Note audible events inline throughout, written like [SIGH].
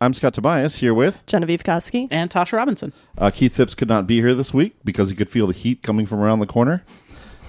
I'm Scott Tobias here with Genevieve Koski. and Tasha Robinson. uh, Keith Phipps could not be here this week because he could feel the heat coming from around the corner.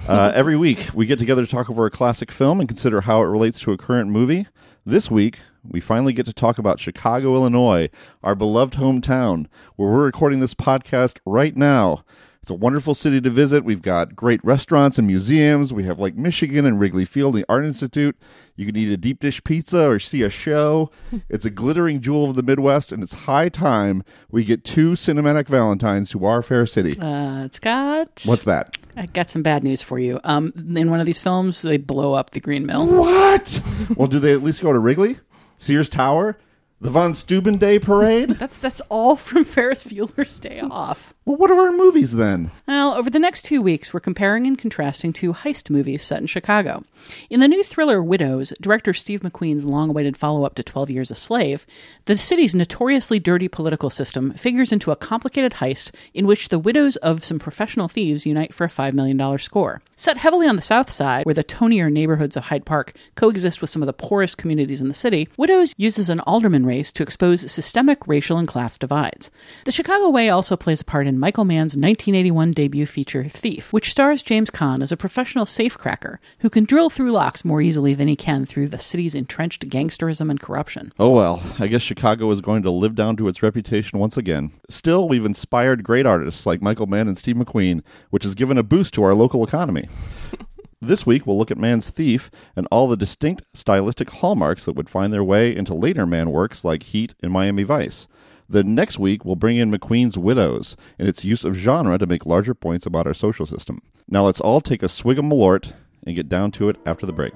Uh, every week, we get together to talk over a classic film and consider how it relates to a current movie. This week, we finally get to talk about Chicago, Illinois, our beloved hometown, where we're recording this podcast right now. It's a wonderful city to visit. We've got great restaurants and museums. We have Lake Michigan and Wrigley Field, the Art Institute. You can eat a deep dish pizza or see a show. [LAUGHS] It's a glittering jewel of the Midwest, and it's high time we get two cinematic Valentines to our fair city. Uh, Scott, What's that? I got some bad news for you. Um, in one of these films, they blow up the Green Mill. What? well, do they at least go to Wrigley? Sears Tower? The Von Steuben Day Parade? [LAUGHS] That's that's all from Ferris Bueller's Day Off. well, what are our movies then? Well, over the next two weeks, we're comparing and contrasting two heist movies set in Chicago. In the new thriller Widows, director Steve McQueen's long awaited follow up to 12 Years a Slave, the city's notoriously dirty political system figures into a complicated heist in which the widows of some professional thieves unite for a $5 million score. Set heavily on the south side, where the tonier neighborhoods of Hyde Park coexist with some of the poorest communities in the city, Widows uses an alderman race to expose systemic racial and class divides. The Chicago Way also plays a part in Michael Mann's 1981 debut feature Thief, which stars James Caan as a professional safecracker who can drill through locks more easily than he can through the city's entrenched gangsterism and corruption. Oh well, I guess Chicago is going to live down to its reputation once again. Still, we've inspired great artists like Michael Mann and Steve McQueen, which has given a boost to our local economy. [LAUGHS] This week, we'll look at Mann's Thief and all the distinct stylistic hallmarks that would find their way into later Mann works like Heat and Miami Vice. Then next week, we'll bring in McQueen's Widows and its use of genre to make larger points about our social system. Now let's all take a swig of Malort and get down to it after the break.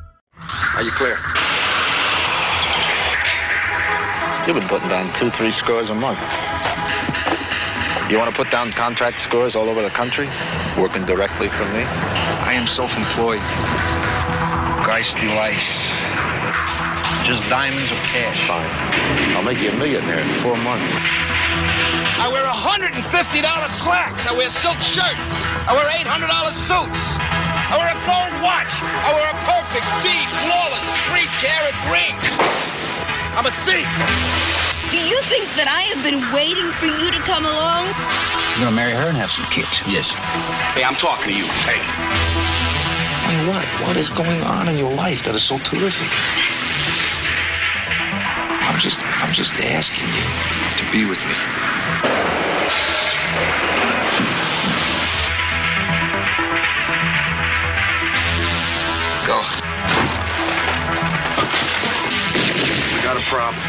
Are you clear? You've been putting down two, three scores a month. You want to put down contract scores all over the country, working directly for me? I am self-employed. Guy steal ice. Just diamonds or cash. Fine. I'll make you a millionaire in four months. I wear $150 slacks. I wear silk shirts. I wear $800 suits. I wear a gold watch. I wear a perfect D, flawless, three carat ring. I'm a thief. Do you think that I have been waiting for you to come along? You're gonna marry her and have some kids? Yes. Hey, I'm talking to you. Hey. I mean, what? What is going on in your life that is so terrific? I'm just, I'm just asking you to be with me. Go. We got a problem.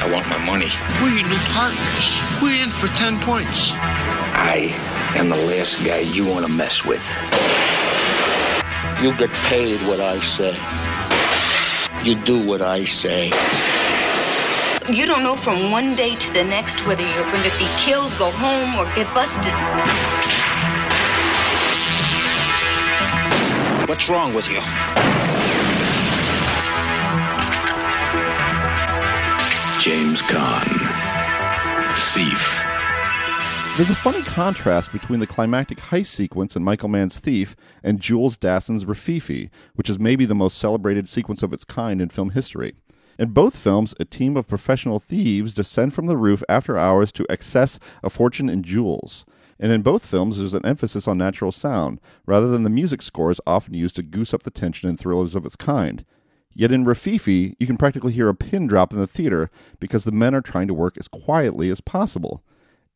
I want my money. We're new partners. We're in for 10 points. I am the last guy you want to mess with. You get paid what I say. You do what I say. You don't know from one day to the next whether you're going to be killed, go home, or get busted. What's wrong with you? James Caan. Thief. There's a funny contrast between the climactic heist sequence in Michael Mann's Thief and Jules Dassin's Rififi, which is maybe the most celebrated sequence of its kind in film history. In both films, a team of professional thieves descend from the roof after hours to access a fortune in jewels. And in both films, there's an emphasis on natural sound, rather than the music scores often used to goose up the tension in thrillers of its kind. Yet in Rififi, you can practically hear a pin drop in the theater because the men are trying to work as quietly as possible.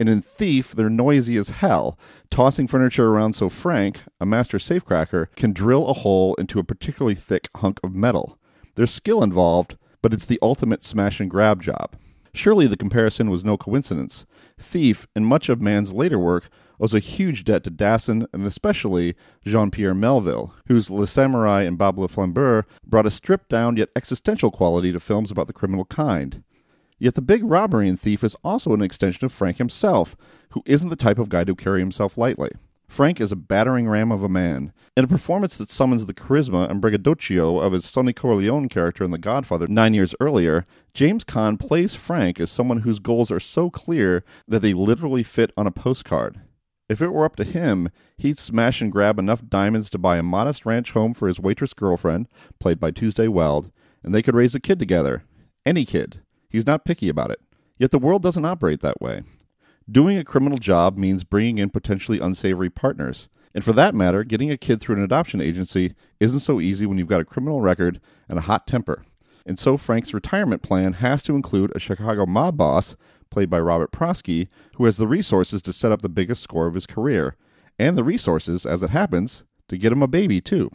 And in Thief, they're noisy as hell, tossing furniture around so Frank, a master safecracker, can drill a hole into a particularly thick hunk of metal. There's skill involved, but it's the ultimate smash and grab job. Surely the comparison was no coincidence. Thief, and much of Mann's later work, owes a huge debt to Dassin and especially Jean Pierre Melville, whose Le Samouraï and Bob le Flambeur brought a stripped down yet existential quality to films about the criminal kind. Yet the big robbery in Thief is also an extension of Frank himself, who isn't the type of guy to carry himself lightly. Frank is a battering ram of a man. In a performance that summons the charisma and braggadocio of his Sonny Corleone character in The Godfather nine years earlier, James Caan plays Frank as someone whose goals are so clear that they literally fit on a postcard. If it were up to him, he'd smash and grab enough diamonds to buy a modest ranch home for his waitress girlfriend, played by Tuesday Weld, and they could raise a kid together. Any kid. He's not picky about it. Yet the world doesn't operate that way. Doing a criminal job means bringing in potentially unsavory partners. And for that matter, getting a kid through an adoption agency isn't so easy when you've got a criminal record and a hot temper. And so Frank's retirement plan has to include a Chicago mob boss played by Robert Prosky, who has the resources to set up the biggest score of his career, and the resources, as it happens, to get him a baby, too.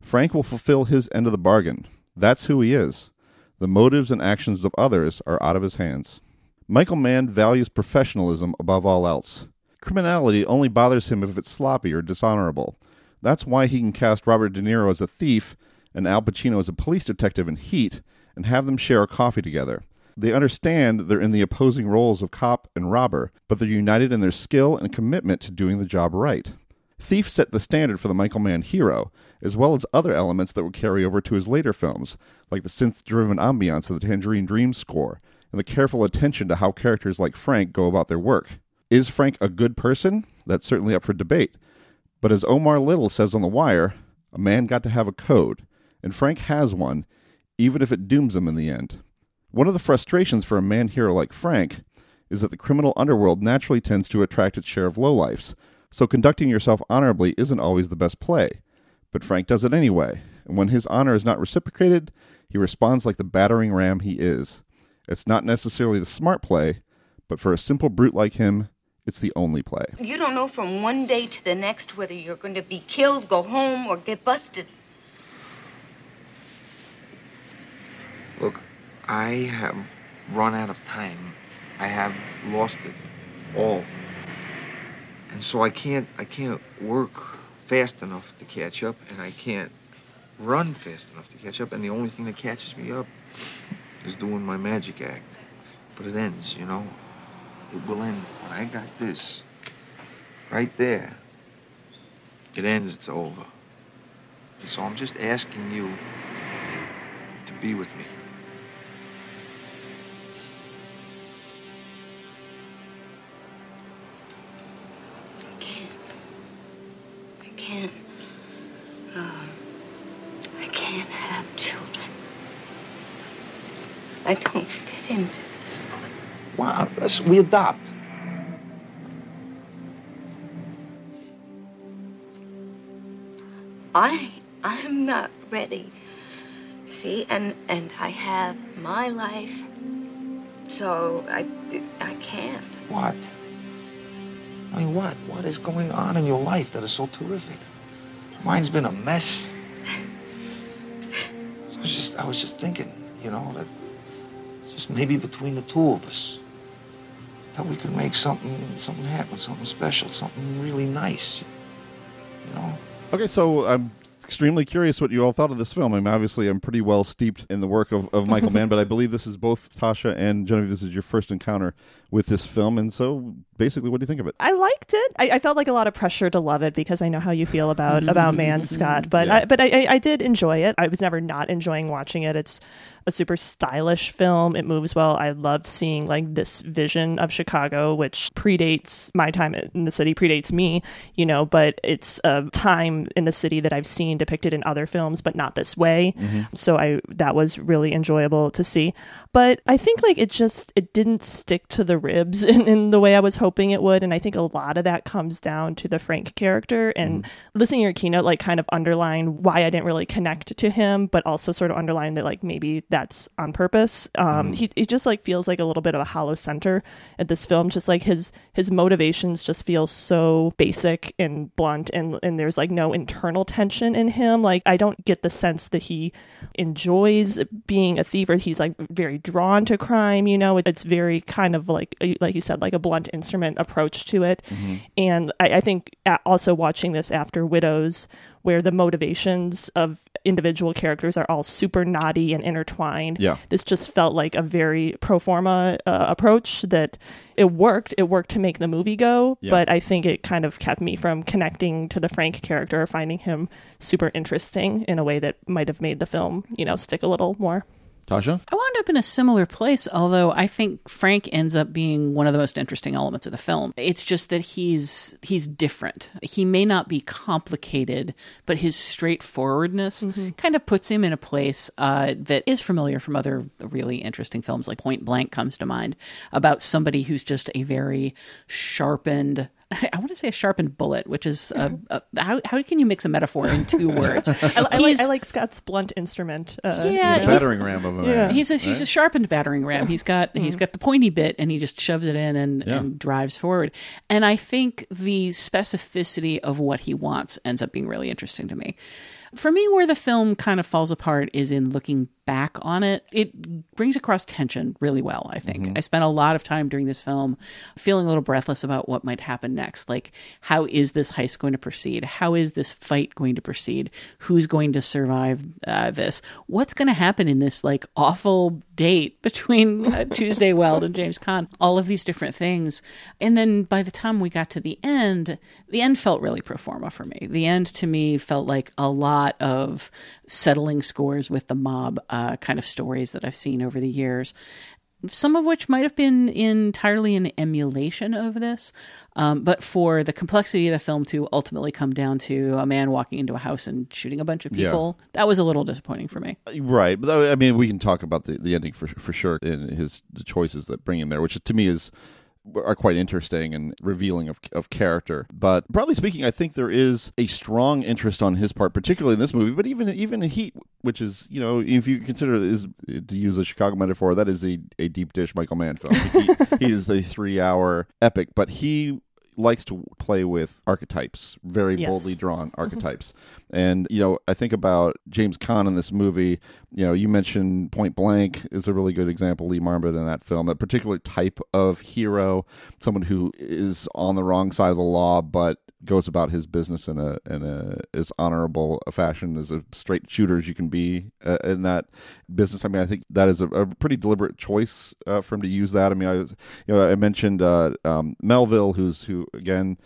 Frank will fulfill his end of the bargain. That's who he is. The motives and actions of others are out of his hands. Michael Mann values professionalism above all else. Criminality only bothers him if it's sloppy or dishonorable. That's why he can cast Robert De Niro as a thief and Al Pacino as a police detective in Heat and have them share a coffee together. They understand they're in the opposing roles of cop and robber, but they're united in their skill and commitment to doing the job right. Thief set the standard for the Michael Mann hero, as well as other elements that would carry over to his later films, like the synth driven ambiance of the Tangerine Dream score, and the careful attention to how characters like Frank go about their work. Is Frank a good person? That's certainly up for debate. But as Omar Little says on The Wire, a man got to have a code, and Frank has one, even if it dooms him in the end. One of the frustrations for a Mann hero like Frank is that the criminal underworld naturally tends to attract its share of lowlifes, so conducting yourself honorably isn't always the best play. But Frank does it anyway, and when his honor is not reciprocated, he responds like the battering ram he is. It's not necessarily the smart play, but for a simple brute like him, it's the only play. You don't know from one day to the next whether you're going to be killed, go home, or get busted. Look, I have run out of time. I have lost it all. And so I can't I can't work fast enough to catch up and I can't run fast enough to catch up and the only thing that catches me up is doing my magic act. But it ends, you know. It will end when I got this right there. It ends, it's over. And so I'm just asking you to be with me. I can't. I can't. I don't fit into this. Wow, we adopt. I I'm not ready. See, and and I have my life. So I I can't. What? I mean, what? What is going on in your life that is so terrific? Mine's been a mess. I was just, I was just thinking, you know, that just maybe between the two of us, that we could make something, something happen, something special, something really nice. You know? Okay, so I'm extremely curious what you all thought of this film. I mean, obviously, I'm pretty well steeped in the work of, of Michael [LAUGHS] Mann, but I believe this is both Tasha and Genevieve. This is your first encounter with this film, and so basically, what do you think of it? I liked it. I, I felt like a lot of pressure to love it because I know how you feel about [LAUGHS] about Mann Scott, but Yeah. I, but I, I- I did enjoy it. I was never not enjoying watching it. It's a super stylish film. It moves well. I loved seeing like this vision of Chicago, which predates my time in the city, predates me, you know. But it's a time in the city that I've seen depicted in other films, but not this way. Mm-hmm. So I that was really enjoyable to see. But I think like it just it didn't stick to the ribs [LAUGHS] in, in the way I was hoping hoping it would. And I think a lot of that comes down to the Frank character. And listening to your keynote, like, kind of underline why I didn't really connect to him, but also sort of underline that, like, maybe that's on purpose. Um, he, he just, like, feels like a little bit of a hollow center at this film. Just like his his motivations just feel so basic and blunt, and, and there's, like, no internal tension in him. Like, I don't get the sense that he enjoys being a thief or he's, like, very drawn to crime, you know? It's very kind of like, like you said, like a blunt instrument approach to it. And I, I think also watching this after Widows, where the motivations of individual characters are all super knotty and intertwined. Yeah. This just felt like a very pro forma uh, approach that it worked. It worked to make the movie go, Yeah. but I think it kind of kept me from connecting to the Frank character or finding him super interesting in a way that might have made the film, you know, stick a little more. Tasha? I wound up in a similar place, although I think Frank ends up being one of the most interesting elements of the film. It's just that he's he's different. He may not be complicated, but his straightforwardness kind of puts him in a place uh, that is familiar from other really interesting films, like Point Blank comes to mind, about somebody who's just a very sharpened. I want to say a sharpened bullet, which is a, a, how how can you mix a metaphor in two [LAUGHS] words? I, I, like, I like Scott's blunt instrument. Uh, Yeah, He's a he's- battering ram of a Yeah. man. He's a he's a sharpened battering ram. He's got he's got the pointy bit, and he just shoves it in and, Yeah. and drives forward. And I think the specificity of what he wants ends up being really interesting to me. For me, where the film kind of falls apart is in looking back on it. It brings across tension really well, I think. I spent a lot of time during this film feeling a little breathless about what might happen next. Like, how is this heist going to proceed? How is this fight going to proceed? Who's going to survive uh, this? What's going to happen in this, like, awful date between uh, [LAUGHS] Tuesday Weld and James Caan? All of these different things. And then by the time we got to the end, the end felt really pro forma for me. The end to me felt like a lot of settling scores with the mob uh, kind of stories that I've seen over the years. Some of which might have been entirely an emulation of this, um, but for the complexity of the film to ultimately come down to a man walking into a house and shooting a bunch of Yeah. people, that was a little disappointing for me. Right, but I mean, we can talk about the, the ending for for sure and his the choices that bring him there, which to me is are quite interesting and revealing of of character. But broadly speaking, I think there is a strong interest on his part, particularly in this movie, but even even in Heat, which is you know if you consider is to use a Chicago metaphor, that is a, a deep dish Michael Mann film. Heat, [LAUGHS] Heat is a three hour epic, but he likes to play with archetypes, very Yes. boldly drawn mm-hmm. archetypes. And you know, I think about James Caan in this movie. You know, you mentioned Point Blank is a really good example. Lee Marvin in that film, that particular type of hero, someone who is on the wrong side of the law, but goes about his business in a in a as honorable a fashion as a straight shooter as you can be uh, in that business. I mean, I think that is a, a pretty deliberate choice uh, for him to use that. I mean, I was, you know, I mentioned uh, um, Melville, who's who again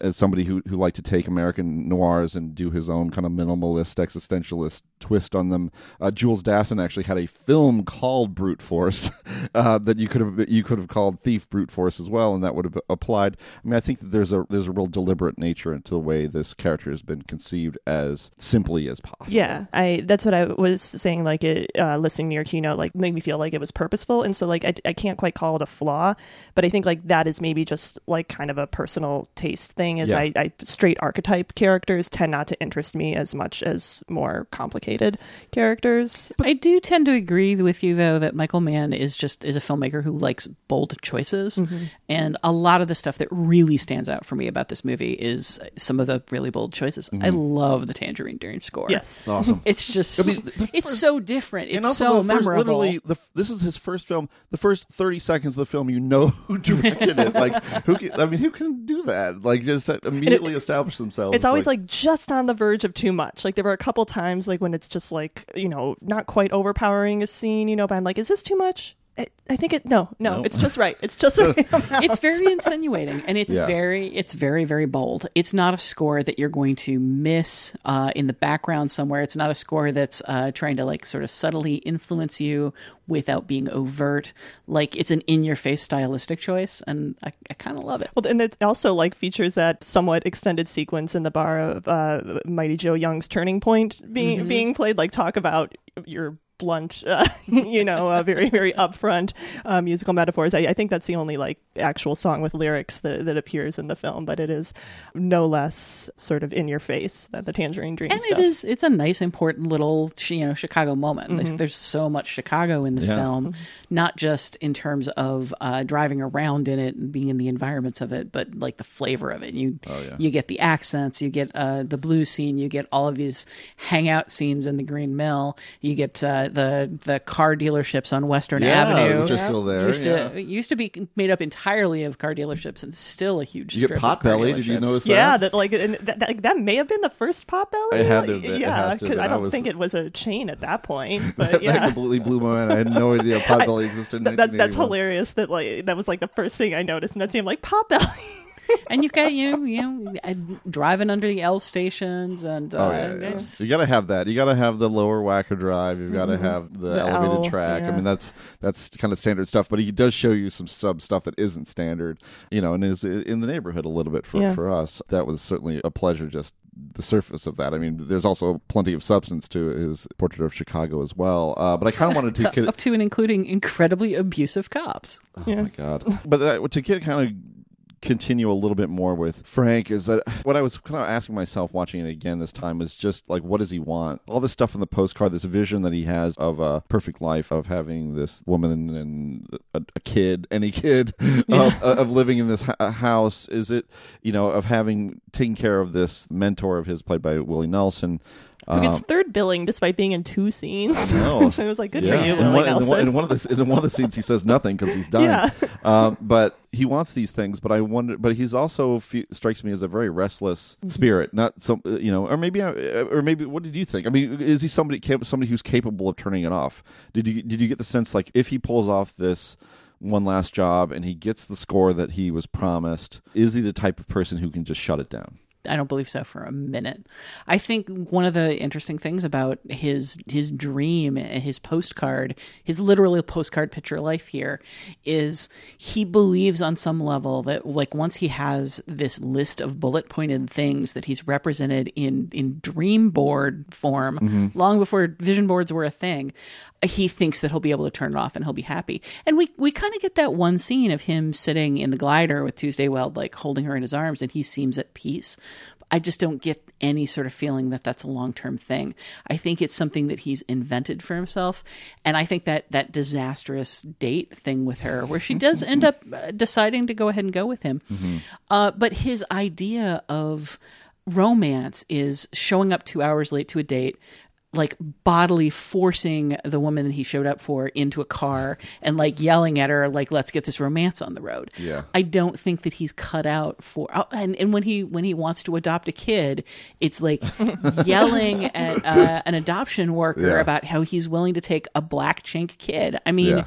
as somebody who who liked to take American noirs and do his own kind of minimalist existentialist twist on them. Uh, Jules Dassin actually had a film called Brute Force [LAUGHS] uh, that you could have you could have called Thief Brute Force as well, and that would have applied. I mean, I think that there's a there's a real deliberate nature into the way this character has been conceived as simply as possible. Yeah, I that's what I was saying. Like it, uh, listening to your keynote, like made me feel like it was purposeful, and so like I, I can't quite call it a flaw, but I think like that is maybe just like kind of a personal taste thing. Is Yeah. I, I straight archetype characters tend not to interest me as much as more complicated characters. But- I do tend to agree with you though that Michael Mann is just is a filmmaker who likes bold choices mm-hmm. and a lot of the stuff that really stands out for me about this movie is some of the really bold choices. I mm-hmm. love the Tangerine Dream score. Yes, awesome. [LAUGHS] It's just I mean, the it's so different. It's and also so the first, memorable. literally, the, this is his first film. The first thirty seconds of the film, you know [LAUGHS] who directed it. Like, who? Can, I mean, who can do that? Like, just immediately establish themselves. It's always like, just on the verge of too much. Like there were a couple times like when it's just like you know not quite overpowering a scene, you know. But I'm like, is this too much? I, I think it. No, no, No. it's just right. It's just [LAUGHS] right it's very insinuating and it's Yeah. very it's very very bold it's not a score that you're going to miss uh, in the background somewhere it's not a score that's uh, trying to like sort of subtly influence you without being overt like it's an in-your-face stylistic choice and i, I kind of love it Well, and it also like features that somewhat extended sequence in the bar of uh, Mighty Joe Young's Turning Point being being played. Like talk about your blunt, [LAUGHS] uh, you know, uh, very very upfront uh, musical metaphors. I, I think that's the only like actual song with lyrics that, that appears in the film, but it is no less sort of in your face than the Tangerine Dream and stuff. it is it's a nice important little you know chicago moment there's, Mhm. there's so much chicago in this Yeah. film not just in terms of uh, driving around in it and being in the environments of it but like the flavor of it you Oh, yeah. you get the accents you get uh, the blues scene you get all of these hangout scenes in the green mill you get uh, the the car dealerships on western Yeah, avenue which are still there, used to yeah. it used to be made up entirely of car dealerships and still a huge You get strip of car Potbelly. Did you dealerships. notice yeah, that like and that, that, that may have been the first Potbelly. It had to have been. It Yeah, has to have because. I I don't was- think it was a chain at that point. [LAUGHS] But that yeah, completely blew my mind. I had no idea Potbelly existed in that, that, that's hilarious. That like that was like the first thing I noticed, and that's him like Potbelly. And you got you know, you know uh, driving under the L stations and uh, Oh yeah, yeah. it's- you got to have that. You got to have the lower Wacker drive. You've got to Mhm. have the, The elevated L, track. I mean, that's that's kind of standard stuff. But he does show you some sub stuff that isn't standard. You know, and is in the neighborhood a little bit for Yeah. for us. That was certainly a pleasure. Just the surface of that. I mean, there's also plenty of substance to his portrait of Chicago as well. Uh, but I kind of wanted to [LAUGHS] get up to and including incredibly abusive cops. Oh my god! But that, to get kind of continue a little bit more with Frank is that what I was kind of asking myself watching it again this time is just like what does he want? All this stuff in the postcard, this vision that he has of a perfect life of having this woman and a, a kid, any kid, [LAUGHS] of, of living in this house. Is it you know of having taken care of this mentor of his played by Willie Nelson? Who gets Um, third billing despite being in two scenes. No. [LAUGHS] I was like, good Yeah. for you, In Willie one, in Nelson. one- in one of the in one of the scenes, he says nothing because he's dying. Yeah. [LAUGHS] um, but he wants these things. But I wonder. But he's also fe- strikes me as a very restless Mm-hmm. spirit. Not some, uh, you know, or maybe, uh, or maybe. What did you think? I mean, is he somebody somebody who's capable of turning it off? Did you did you get the sense like if he pulls off this? One last job, and he gets the score that he was promised. Is he the type of person who can just shut it down? I don't believe so for a minute. I think one of the interesting things about his his dream, his postcard, his literal postcard picture life here is he believes on some level that like once he has this list of bullet pointed things that he's represented in in dream board form Mhm. long before vision boards were a thing, he thinks that he'll be able to turn it off and he'll be happy. And we we kind of get that one scene of him sitting in the glider with Tuesday Weld like holding her in his arms and he seems at peace. I just don't get any sort of feeling that that's a long term thing. I think it's something that he's invented for himself, and I think that that disastrous date thing with her, where she does end up uh, deciding to go ahead and go with him, uh, but his idea of romance is showing up two hours late to a date like bodily forcing the woman that he showed up for into a car and like yelling at her like let's get this romance on the road Yeah. i don't think that he's cut out for oh, and, and when he when he wants to adopt a kid it's like [LAUGHS] yelling at uh, an adoption worker Yeah. about how he's willing to take a black chink kid i mean Yeah.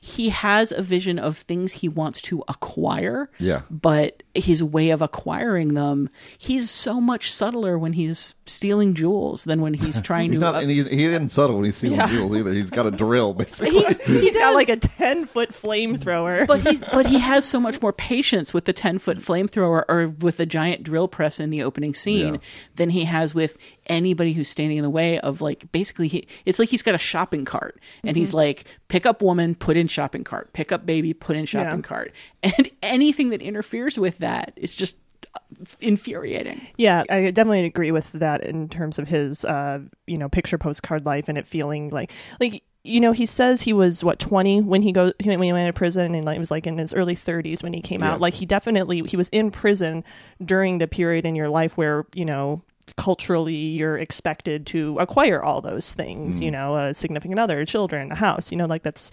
he has a vision of things he wants to acquire Yeah. but his way of acquiring them he's so much subtler when he's stealing jewels than when he's [LAUGHS] trying He's to not, and he's, he isn't subtle when he's stealing Yeah. jewels either. He's got a drill [LAUGHS] basically. He's got like a ten foot flamethrower. but he but he has so much [LAUGHS] more patience with the 10 foot flamethrower or with the giant drill press in the opening scene Yeah. than he has with anybody who's standing in the way of like basically he, it's like he's got a shopping cart and he's Mhm. like pick up woman put in shopping cart pick up baby put in shopping Yeah. cart and anything that interferes with that is just infuriating Yeah, I definitely agree with that in terms of his, uh, you know, picture postcard life and it feeling like, like you know, he says he was what twenty when he goes when he went to prison, and like it was like in his early thirties when he came Yeah. out. Like he definitely he was in prison during the period in your life where you know culturally you're expected to acquire all those things you Mm. know a significant other children a house you know like that's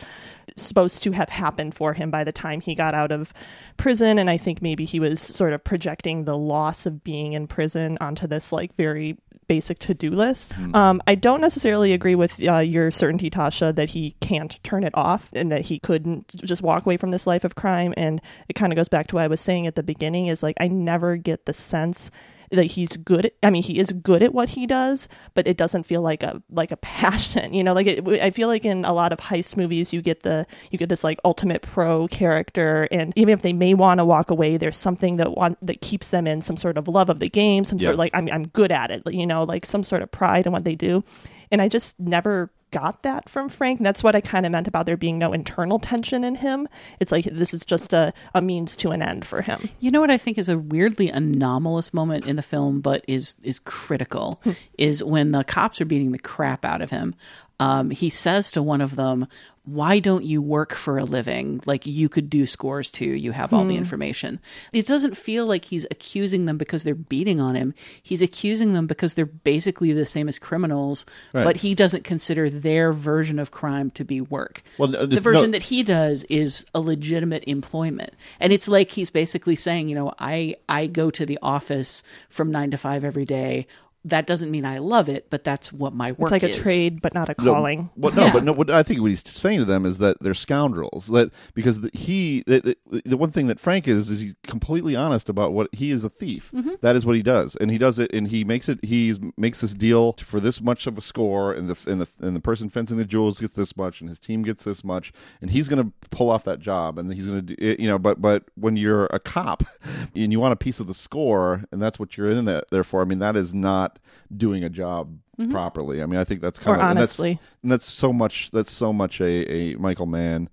supposed to have happened for him by the time he got out of prison. And i think maybe he was sort of projecting the loss of being in prison onto this like very basic to-do list. Um, i don't necessarily agree with uh, your certainty tasha that he can't turn it off and that he couldn't just walk away from this life of crime. And it kind of goes back to what i was saying at the beginning is like i never get the sense that he's good at, i mean he is good at what he does but it doesn't feel like a like a passion [LAUGHS] you know like it, i feel like in a lot of heist movies you get the you get this like ultimate pro character and even if they may want to walk away there's something that want that keeps them in some sort of love of the game some sort of like I'm, I'm good at it you know like some sort of pride in what they do. And i just never got that from Frank. And that's what I kind of meant about there being no internal tension in him. It's like this is just a, a means to an end for him. You know what I think is a weirdly anomalous moment in the film, but is is critical, hmm. is when the cops are beating the crap out of him. Um, he says to one of them, "Why don't you work for a living? Like you could do scores too. You have all the Hmm. information." It doesn't feel like he's accusing them because they're beating on him. He's accusing them because they're basically the same as criminals, Right. but he doesn't consider their version of crime to be work. Well, no, the no- version that he does is a legitimate employment and it's like he's basically saying you know i i go to the office from nine to five every day that doesn't mean i love it but that's what my work is. It's like a is. trade, but not a No, calling. What, no, Yeah. but no. What I think what he's saying to them is that they're scoundrels. That because the, he, the, the, the one thing that Frank is is he's completely honest about what he is a thief. Mm-hmm. That is what he does, and he does it, and he makes it. He makes this deal for this much of a score, and the and the and the person fencing the jewels gets this much, and his team gets this much, and he's going to pull off that job, and he's going to do, it, you know. But but when you're a cop [LAUGHS] and you want a piece of the score, and that's what you're in there, there for. I mean, that is not doing a job properly. I mean, I think that's kind Mm-hmm. Or of and that's- honestly. and that's so much that's so much a, a michael mann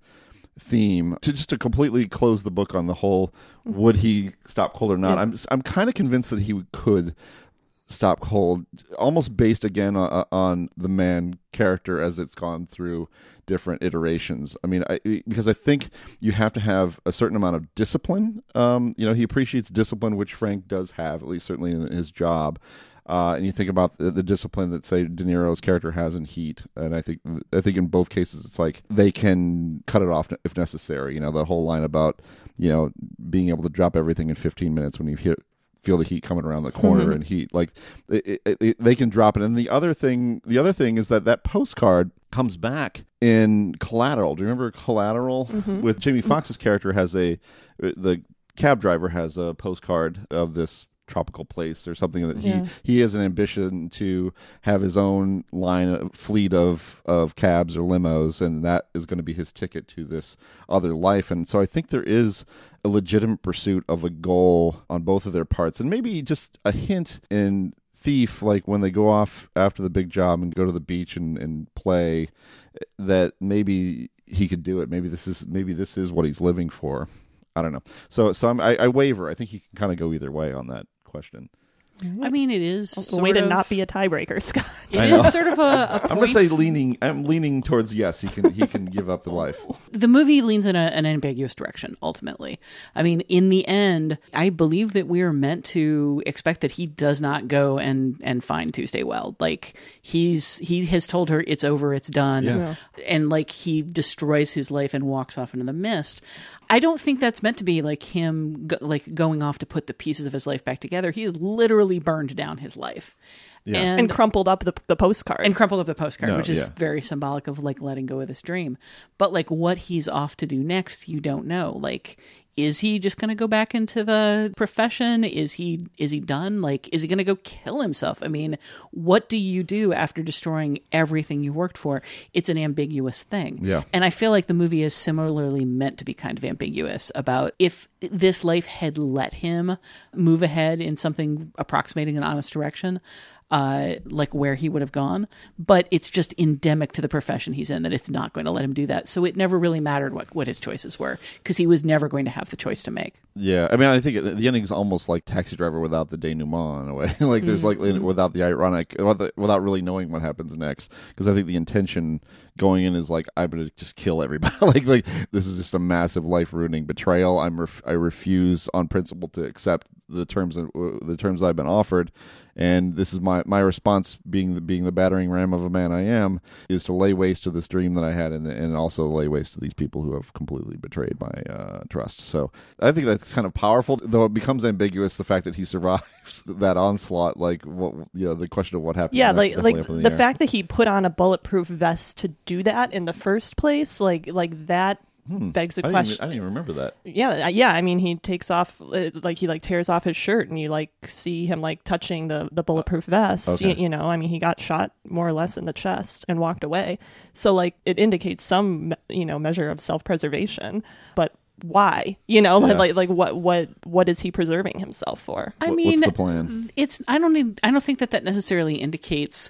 theme. To just to completely close the book on the whole would he stop cold or not? I'm i'm kind of convinced that he could stop cold almost based again on, on the Mann character as it's gone through different iterations. I mean I, because i think you have to have a certain amount of discipline. Um you know he appreciates discipline which frank does have at least certainly in his job uh, and you think about the, the discipline that say De Niro's character has in Heat, and I think I think in both cases it's like they can cut it off if necessary. You know, the whole line about you know being able to drop everything in 15 minutes when you hit feel the heat coming around the corner and heat. Like it, it, it, they can drop it. And the other thing the other thing is that that postcard comes back in collateral. Do you remember collateral? With jamie foxx's character has a the cab driver has a postcard of this tropical place or something that he Yeah. he has an ambition to have his own line of fleet of of cabs or limos and that is going to be his ticket to this other life. And so i think there is a legitimate pursuit of a goal on both of their parts. And maybe just a hint in thief like when they go off after the big job and go to the beach and, and play that maybe he could do it. Maybe this is maybe this is what he's living for. I don't know. So so I'm, I, I waver. I think he can kind of go either way on that question i mean it is A sort way to of, not be a tiebreaker, [LAUGHS] Scott. it I know. is sort of a, a [LAUGHS] i'm gonna say leaning i'm leaning towards yes he can he can give up the life. [LAUGHS] The movie leans in a, an ambiguous direction ultimately. I mean in the end i believe that we are meant to expect that he does not go and and find tuesday weld like he's he has told her it's over it's done. Yeah. and like he destroys his life and walks off into the mist. I don't think that's meant to be like him go, like going off to put the pieces of his life back together. He has literally burned down his life Yeah. and, and crumpled up the, the postcard. and crumpled up the postcard, No, which is yeah. very symbolic of like letting go of this dream. But like what he's off to do next, you don't know. Like, is he just going to go back into the profession? Is he is he done? Like, is he going to go kill himself? I mean, what do you do after destroying everything you worked for? It's an ambiguous thing. Yeah. And I feel like the movie is similarly meant to be kind of ambiguous about if this life had let him move ahead in something approximating an honest direction, uh, like where he would have gone. But it's just endemic to the profession he's in that it's not going to let him do that. So it never really mattered what, what his choices were because he was never going to have the choice to make. Yeah, I mean, I think it, the ending is almost like Taxi Driver without the denouement in a way. [LAUGHS] like there's like without the ironic, without, the, without really knowing what happens next. Because I think the intention going in is like I'm gonna just kill everybody. [LAUGHS] like like this is just a massive life ruining betrayal. I'm ref- I refuse on principle to accept the terms of, the terms I've been offered. And this is my, my response, being the, being the battering ram of a man I am, is to lay waste to this dream that I had, and, and also lay waste to these people who have completely betrayed my uh, trust. So I think that's kind of powerful, though it becomes ambiguous the fact that he [LAUGHS] survives that onslaught. Like what you know, the question of what happened. yeah, like like in the fact that he put on a bulletproof vest to do that in the first place, like like that begs the Hmm. I didn't, question. even, I didn't even remember that. yeah, uh, yeah. I mean, he takes off uh, like he like tears off his shirt, and you like see him like touching the the bulletproof vest. Okay. You, you know, I mean, he got shot more or less in the chest and walked away. So like it indicates some you know measure of self preservation, but why? You know, Yeah. like like what what what is he preserving himself for? I mean, what's the plan? it's I don't need, I don't think that that necessarily indicates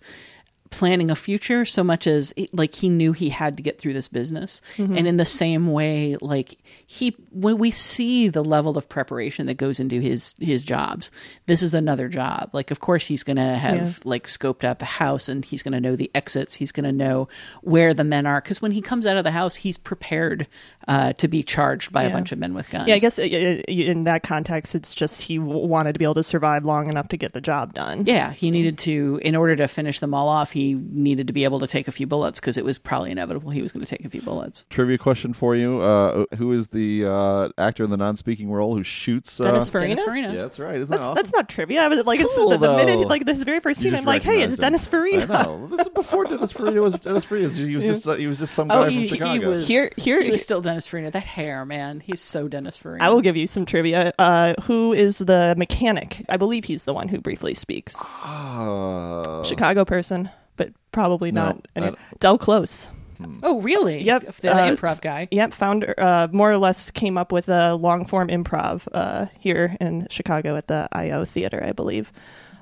planning a future so much as it, like he knew he had to get through this business Mhm. and in the same way like he when we see the level of preparation that goes into his his jobs this is another job like of course he's going to have Yeah. like scoped out the house and he's going to know the exits he's going to know where the men are cuz when he comes out of the house he's prepared uh, to be charged by a bunch of men with guns Yeah, I guess uh, in that context, it's just he w- wanted to be able to survive long enough to get the job done. Yeah, he needed to, in order to finish them all off, he needed to be able to take a few bullets because it was probably inevitable he was going to take a few bullets. Trivia question for you: uh, Who is the uh, actor in the non-speaking role who shoots uh, Dennis Farina? Dennis Farina. Yeah, that's right. Isn't That's, that awesome? that's not trivia. I was like, it's cool, the, the minute, like this very first You scene, I'm like, hey, it's him. Dennis Farina. I know. This is before [LAUGHS] Dennis Farina was Dennis Farina. He was Yeah. just uh, he was just some guy Oh, from he, Chicago. he was Here- here- He was still Dennis Farina. That hair, man, he's so Dennis Farina. I will give you some trivia. Uh, who is the mechanic? I believe he's the one who briefly speaks. Uh, Chicago person, but probably No, not. I Any- Del Close. Oh, really? Yep. The uh, improv guy. Yep. Founder, uh, more or less came up with a long form improv uh, here in Chicago at the IO Theater, I believe.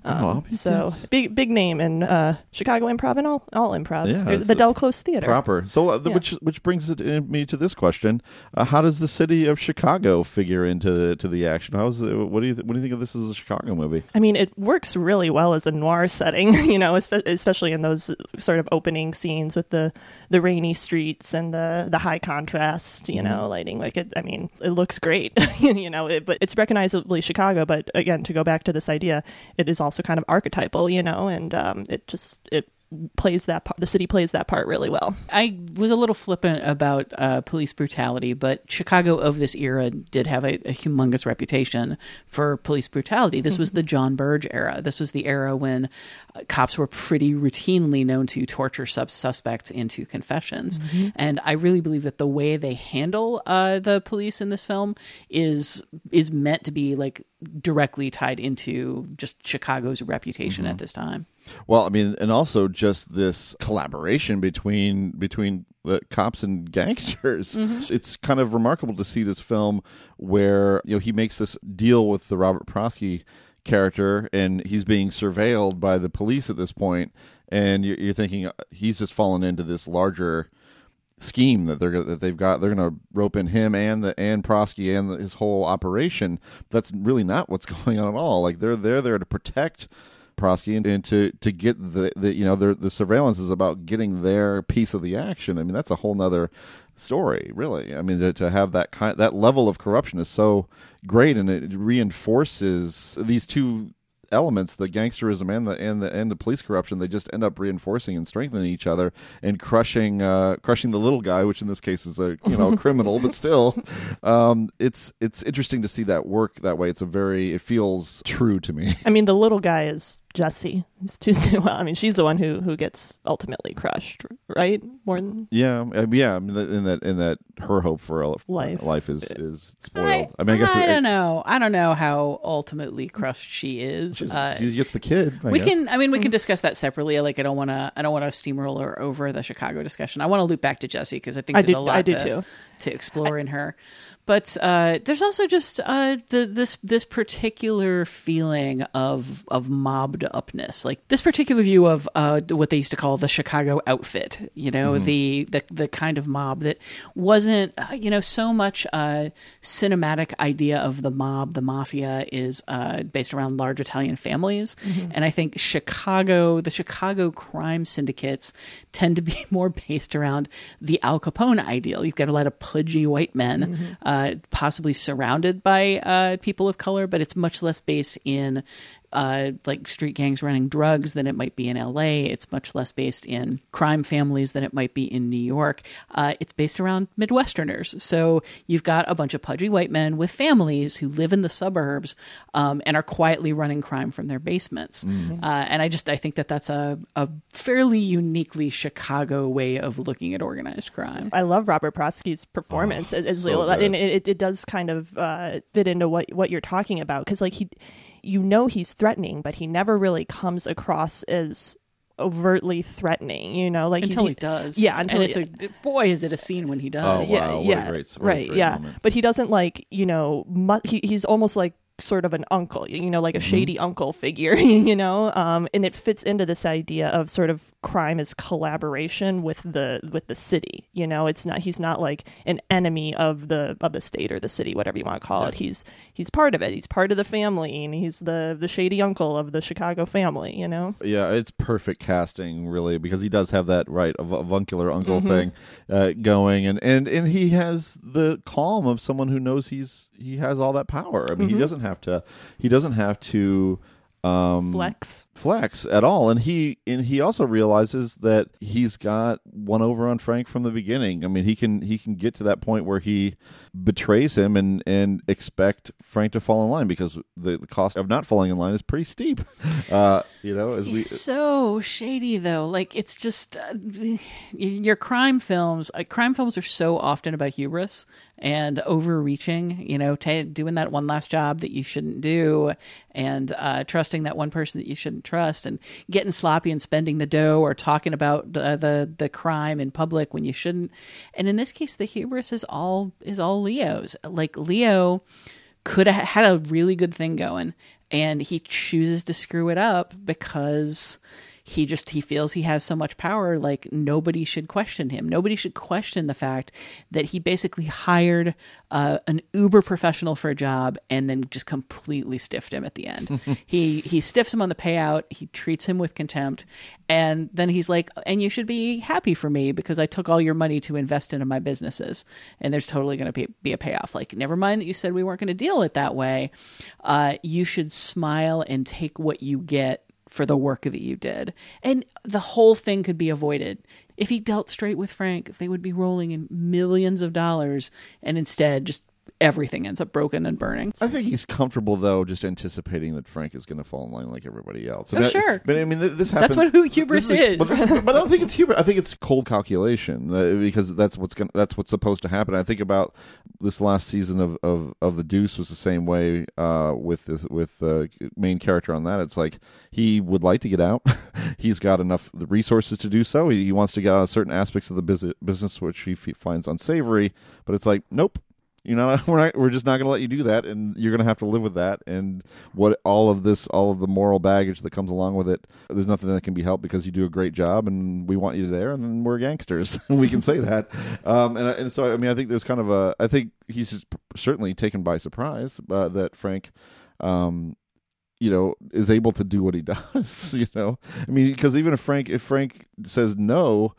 Um, Oh, so big, big name in uh, Chicago improv and all, all improv. Yeah, the, the Del Close Theater. proper. So, uh, Yeah. which which brings it in, me to this question: uh, How does the city of Chicago figure into the, to the action? How's it, what do you th- what do you think of this as a Chicago movie? I mean, it works really well as a noir setting, [LAUGHS] you know, especially in those sort of opening scenes with the the rainy streets and the the high contrast, you know, lighting. Like it, I mean, it looks great, [LAUGHS] you know. It, but it's recognizably Chicago. But again, to go back to this idea, it is also kind of archetypal, you know, and um, it just it plays that part. The city plays that part really well. I was a little flippant about uh, police brutality, but Chicago of this era did have a, a humongous reputation for police brutality. This was the John Burge era. This was the era when uh, cops were pretty routinely known to torture sub- suspects into confessions. And I really believe that the way they handle uh, the police in this film is is meant to be like directly tied into just Chicago's reputation at this time. Well, I mean, and also just this collaboration between between the cops and [LAUGHS] gangsters. Mhm. It's kind of remarkable to see this film where you know he makes this deal with the Robert Prosky character, and he's being surveilled by the police at this point, and you're, you're thinking uh, he's just fallen into this larger scheme that they're that they've got. They're going to rope in him and the and Prosky and the, his whole operation. That's really not what's [LAUGHS] going on at all. Like they're they're there to protect Prosky and, and to to get the, the you know the the surveillance is about getting their piece of the action. I mean that's a whole nother story, really. I mean to, to have that kind that level of corruption is so great, and it reinforces these two elements the gangsterism and the and the and the police corruption they just end up reinforcing and strengthening each other and crushing uh crushing the little guy which in this case is a you know [LAUGHS] criminal but still um it's it's interesting to see that work that way it's a very it feels true to me I mean, the little guy is Jesse. It's Tuesday. [LAUGHS] Well, I mean, she's the one who who gets ultimately crushed, right? More than yeah um, yeah I mean, in that in that her hope for a Life. life is is spoiled I, i, mean i guess I it- don't know. I don't know how ultimately crushed she is. Uh, she gets the kid I we guess. can. I mean, we can discuss that separately. Like, I don't want to. I don't want to steamroller over the Chicago discussion. I want to loop back to Jesse because I think I there's do- a lot I do to, too. to explore in her. But uh, there's also just uh, the, this this particular feeling of of mobbed upness, like this particular view of uh, what they used to call the Chicago outfit. You know, Mm-hmm. the, the the kind of mob that wasn't uh, you know so much uh, cinematic idea of the mob, the mafia is uh, based around large Italian families, Mm-hmm. and I think Chicago, the Chicago crime syndicates tend to be [LAUGHS] more based around the Al Capone ideal. You've got a lot of pudgy white men, Mm-hmm. Uh, possibly surrounded by uh, people of color, but it's much less based in uh, like street gangs running drugs than it might be in LA. It's much less based in crime families than it might be in New York. Uh, it's based around Midwesterners. So you've got a bunch of pudgy white men with families who live in the suburbs um, and are quietly running crime from their basements. Mm-hmm. Uh, and I just I think that that's a, a fairly uniquely Chicago way of looking at organized crime. I love Robert Prosky's performance as, as so Leo, and it, it does kind of uh, fit into what what you're talking about because like he, you know, he's threatening, but he never really comes across as overtly threatening. You know, like he's- until he, does, yeah. Until and it's a boy, is it a scene when he oh, does. Oh, wow. What a yeah, great- what a right, great yeah. moment. But he doesn't like you know. Mu- he, he's almost like sort of an uncle, you know, like a shady uncle figure, [LAUGHS] you know, um, and it fits into this idea of sort of crime as collaboration with the with the city. You know, it's not he's not like an enemy of the of the state or the city, whatever you want to call it. He's he's part of it. He's part of the family, and he's the the shady uncle of the Chicago family. You know, Yeah, it's perfect casting, really, because he does have that right av- avuncular uncle Mhm. thing uh, going, and, and and he has the calm of someone who knows he's he has all that power. I mean, he Mhm. doesn't have to he doesn't have to um, Flex. flex at all, and he and he also realizes that he's got one over on Frank from the beginning. I mean, he can he can get to that point where he betrays him and and expect Frank to fall in line because the, the cost of not falling in line is pretty steep. [LAUGHS] Uh, you know, as we He's so shady though. Like it's just uh, your crime films. Uh, crime films are so often about hubris and overreaching. You know, ta doing that one last job that you shouldn't do, and uh, trusting that one person that you shouldn't trust, and getting sloppy and spending the dough, or talking about uh, the the crime in public when you shouldn't. And in this case, the hubris is all is all Leo's. Like Leo could have had a really good thing going and he chooses to screw it up because he just he feels he has so much power like nobody should question him. Nobody should question the fact that he basically hired uh, an uber professional for a job and then just completely stiffed him at the end. [LAUGHS] He he stiffs him on the payout. He treats him with contempt. And then he's like and you should be happy for me because i took all your money to invest into my businesses. And there's totally going to be, be a payoff. Like never mind that you said we weren't going to deal it that way. Uh, you should smile and take what you get for the work that you did. And the whole thing could be avoided. If he dealt straight with frank they would be rolling in millions of dollars and instead just everything ends up broken and burning I think he's comfortable though, just anticipating that Frank is going to fall in line like everybody else. Oh, sure. but I mean, th- this That's what who hubris this is. But, but I don't think it's hubris. I think it's cold calculation uh, because that's what's going. That's what's supposed to happen. I think about this last season of of, of the Deuce was the same way uh, with this, with the main character on that. It's like he would like to get out. [LAUGHS] He's got enough resources to do so. He, he wants to get out of certain aspects of the business, business which he f- finds unsavory. But it's like, nope. You know, [LAUGHS] we're not, we're just not going to let you do that, and you're going to have to live with that. And what all of this, all of the moral baggage that comes along with it, there's nothing that can be helped because you do a great job, and we want you there, and we're gangsters. [LAUGHS] we can say that. Um, and and so I mean, I think there's kind of a, I think he's certainly taken by surprise uh, that Frank. Um, you know, is able to do what he [LAUGHS] does. You know, I mean, because even if Frank, if Frank says no,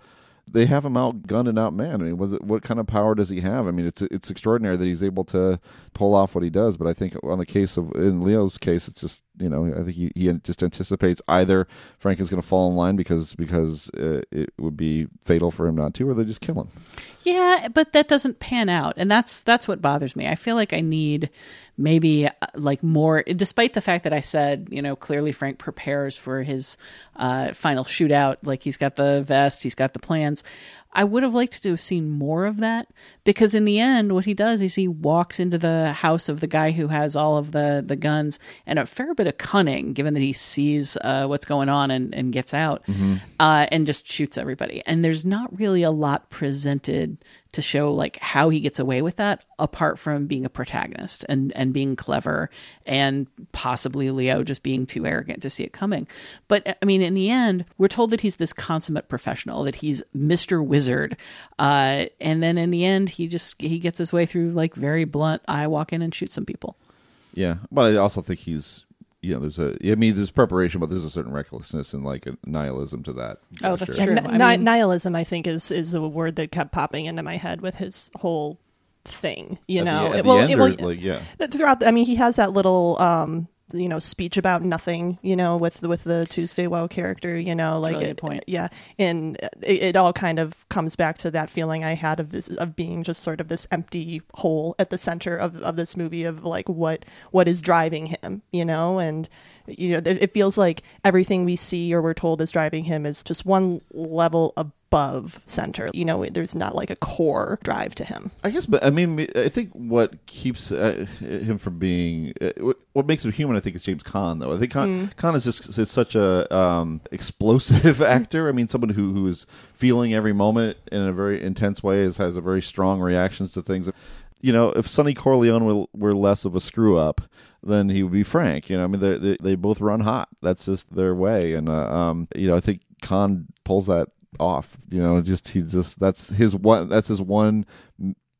they have him outgunned and outmanned. I mean, was it what kind of power does he have? I mean, it's it's extraordinary that he's able to pull off what he does. But I think on the case of in Leo's case, it's just you know, I think he, he just anticipates either Frank is going to fall in line because because uh, it would be fatal for him not to, or they just kill him. Yeah, but that doesn't pan out, and that's that's what bothers me. I feel like I need maybe uh, like more, despite the fact that I said, you know, clearly Frank prepares for his uh, final shootout. Like he's got the vest, he's got the plans. I would have liked to have seen more of that because in the end, what he does is he walks into the house of the guy who has all of the the guns and a fair bit of cunning, given that he sees uh, what's going on and, and gets out, uh, and just shoots everybody. And there's not really a lot presented to show like how he gets away with that apart from being a protagonist and and being clever and possibly Leo just being too arrogant to see it coming but I mean in the end we're told that he's this consummate professional that he's Mr. Wizard uh and then in the end he just he gets his way through like very blunt I walk in and shoot some people Yeah, but I also think he's you know there's a I mean there's preparation, but there's a certain recklessness and like a nihilism to that. Oh, that's sure. true. Ni- mean- nihilism, I think, is is a word that kept popping into my head with his whole thing. You At the- know, at It- the well, end it- or, well, like, yeah. th- throughout. The, I mean, he has that little. um you know speech about nothing you know with with the Tuesday Weld character you know like really it, point. yeah and it, it all kind of comes back to that feeling i had of this of being just sort of this empty hole at the center of, of this movie of like what what is driving him you know and you know it it feels like everything we see or we're told is driving him is just one level above center you know there's not like a core drive to him I guess, but I mean, I think what keeps uh, him from being uh, what- makes him human, I think, is James Caan. Though I think Caan, Caan is just is such a um, explosive [LAUGHS] actor. I mean, someone who who is feeling every moment in a very intense way, is, has a very strong reactions to things. you know, if Sonny Corleone were, were less of a screw up, then he would be Frank. You know, I mean, they they, they both run hot. That's just their way, and uh, um, you know, I think Caan pulls that off. You know, just he's just that's his one. That's his one.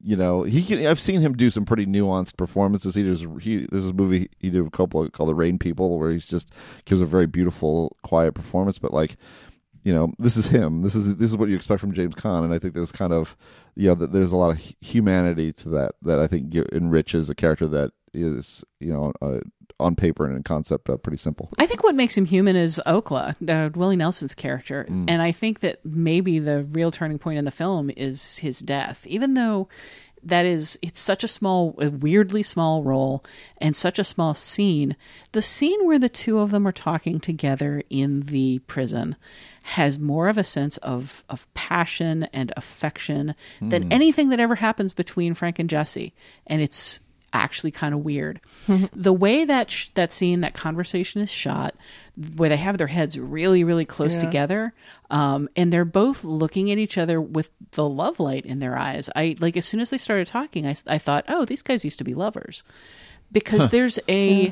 You know, he can. I've seen him do some pretty nuanced performances. He does. He this is a movie he did a couple called The Rain People, where he's just gives a very beautiful, quiet performance. But like, you know, this is him. This is this is what you expect from James Caan, and I think there's kind of, you know, that there's a lot of humanity to that that I think enriches a character that is, you know, uh, on paper and in concept uh, pretty simple. I think what makes him human is Okla, uh, Willie Nelson's character, Mm. and I think that maybe the real turning point in the film is his death, even though. That is, it's such a small, a weirdly small role and such a small scene. The scene where the two of them are talking together in the prison has more of a sense of of passion and affection than Hmm. anything that ever happens between Frank and Jesse, and it's actually kind of weird. the way that sh- that scene, that conversation is shot, where they have their heads really, really close Yeah. together, um, and they're both looking at each other with the love light in their eyes. I like as soon as they started talking, I, I thought, oh, these guys used to be lovers, because Huh. there's a Yeah.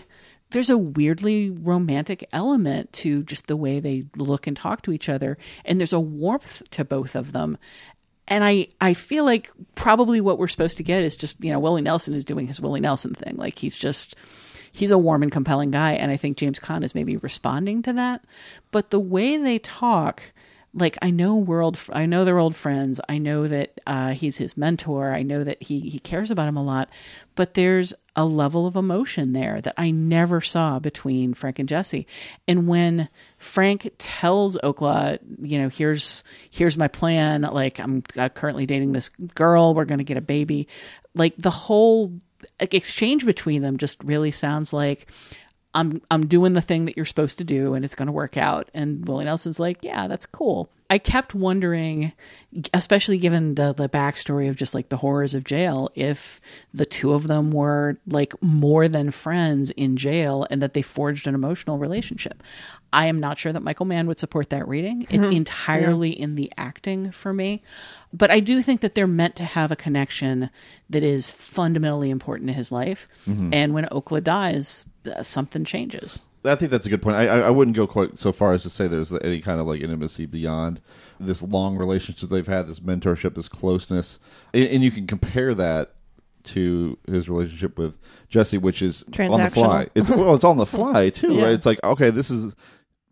there's a weirdly romantic element to just the way they look and talk to each other and there's a warmth to both of them and I, I feel like probably what we're supposed to get is just you know Willie Nelson is doing his Willie Nelson thing. Like he's just he's a warm and compelling guy and I think James Caan is maybe responding to that. But the way they talk like I know world I know they're old friends. I know that uh, he's his mentor. I know that he he cares about him a lot. But there's a level of emotion there that I never saw between Frank and Jesse. And when Frank tells Okla you know here's here's my plan like I'm uh, currently dating this girl we're going to get a baby like the whole exchange between them just really sounds like I'm I'm doing the thing that you're supposed to do and it's going to work out. And Willie Nelson's like, yeah, that's cool. I kept wondering, especially given the the backstory of just like the horrors of jail, if the two of them were like more than friends in jail and that they forged an emotional relationship. I am not sure that Michael Mann would support that reading. It's Mhm. entirely in the acting for me. But I do think that they're meant to have a connection that is fundamentally important to his life. Mhm. And when Okla dies, uh, something changes. I think that's a good point. I, I I wouldn't go quite so far as to say there's any kind of like intimacy beyond this long relationship they've had, this mentorship, this closeness, and, and you can compare that to his relationship with Jesse, which is on the fly. It's well, it's on the fly too, [LAUGHS] Yeah. right? It's like okay, this is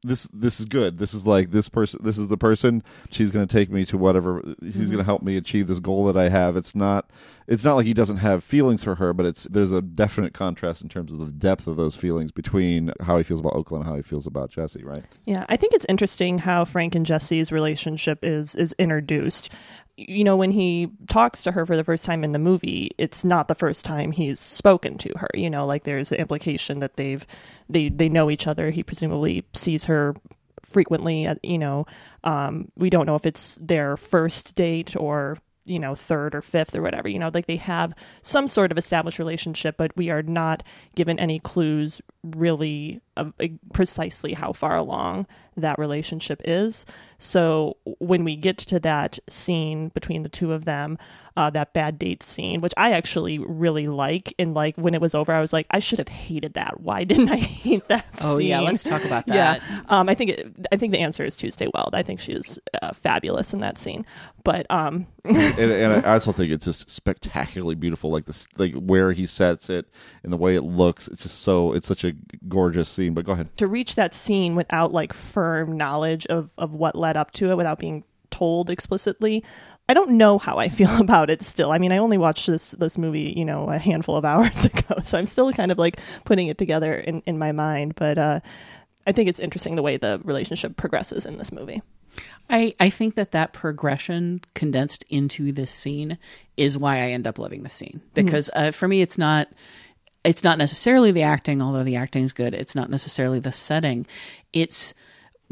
this this is good. This is like this person. This is the person. She's going to take me to whatever. She's Mhm. going to help me achieve this goal that I have. It's not. It's not like he doesn't have feelings for her, but it's there's a definite contrast in terms of the depth of those feelings between how he feels about Okla and how he feels about Jesse. Right. Yeah, I think it's interesting how Frank and Jesse's relationship is is introduced. You know, when he talks to her for the first time in the movie, it's not the first time he's spoken to her. You know, like there's an implication that they've they they know each other. He presumably sees her frequently. You know, um, we don't know if it's their first date or you know third or fifth or whatever. You know, like they have some sort of established relationship, but we are not given any clues really of uh, precisely how far along that relationship is. So when we get to that scene between the two of them, uh, that bad date scene, which I actually really like, and like when it was over, I was like, I should have hated that. Why didn't I [LAUGHS] hate that? Oh, yeah, let's talk about Yeah, that. um, I think it, I think the answer is Tuesday Weld. I think she is uh, fabulous in that scene. But um, and, and I [LAUGHS] also think it's just spectacularly beautiful, like this, like where he sets it and the way it looks. It's just so. It's such a gorgeous scene. But go ahead. to reach that scene without like firm knowledge of of what led up to it without being told explicitly I don't know how I [LAUGHS] feel about it still. I mean, I only watched this this movie, you know, a handful of [LAUGHS] hours ago, so I'm still kind of like putting it together in in my mind, but uh I think it's interesting the way the relationship progresses in this movie. I, I think that that progression condensed into this scene is why I end up loving the scene because uh, for me it's not it's not necessarily the acting although the acting is good it's not necessarily the setting it's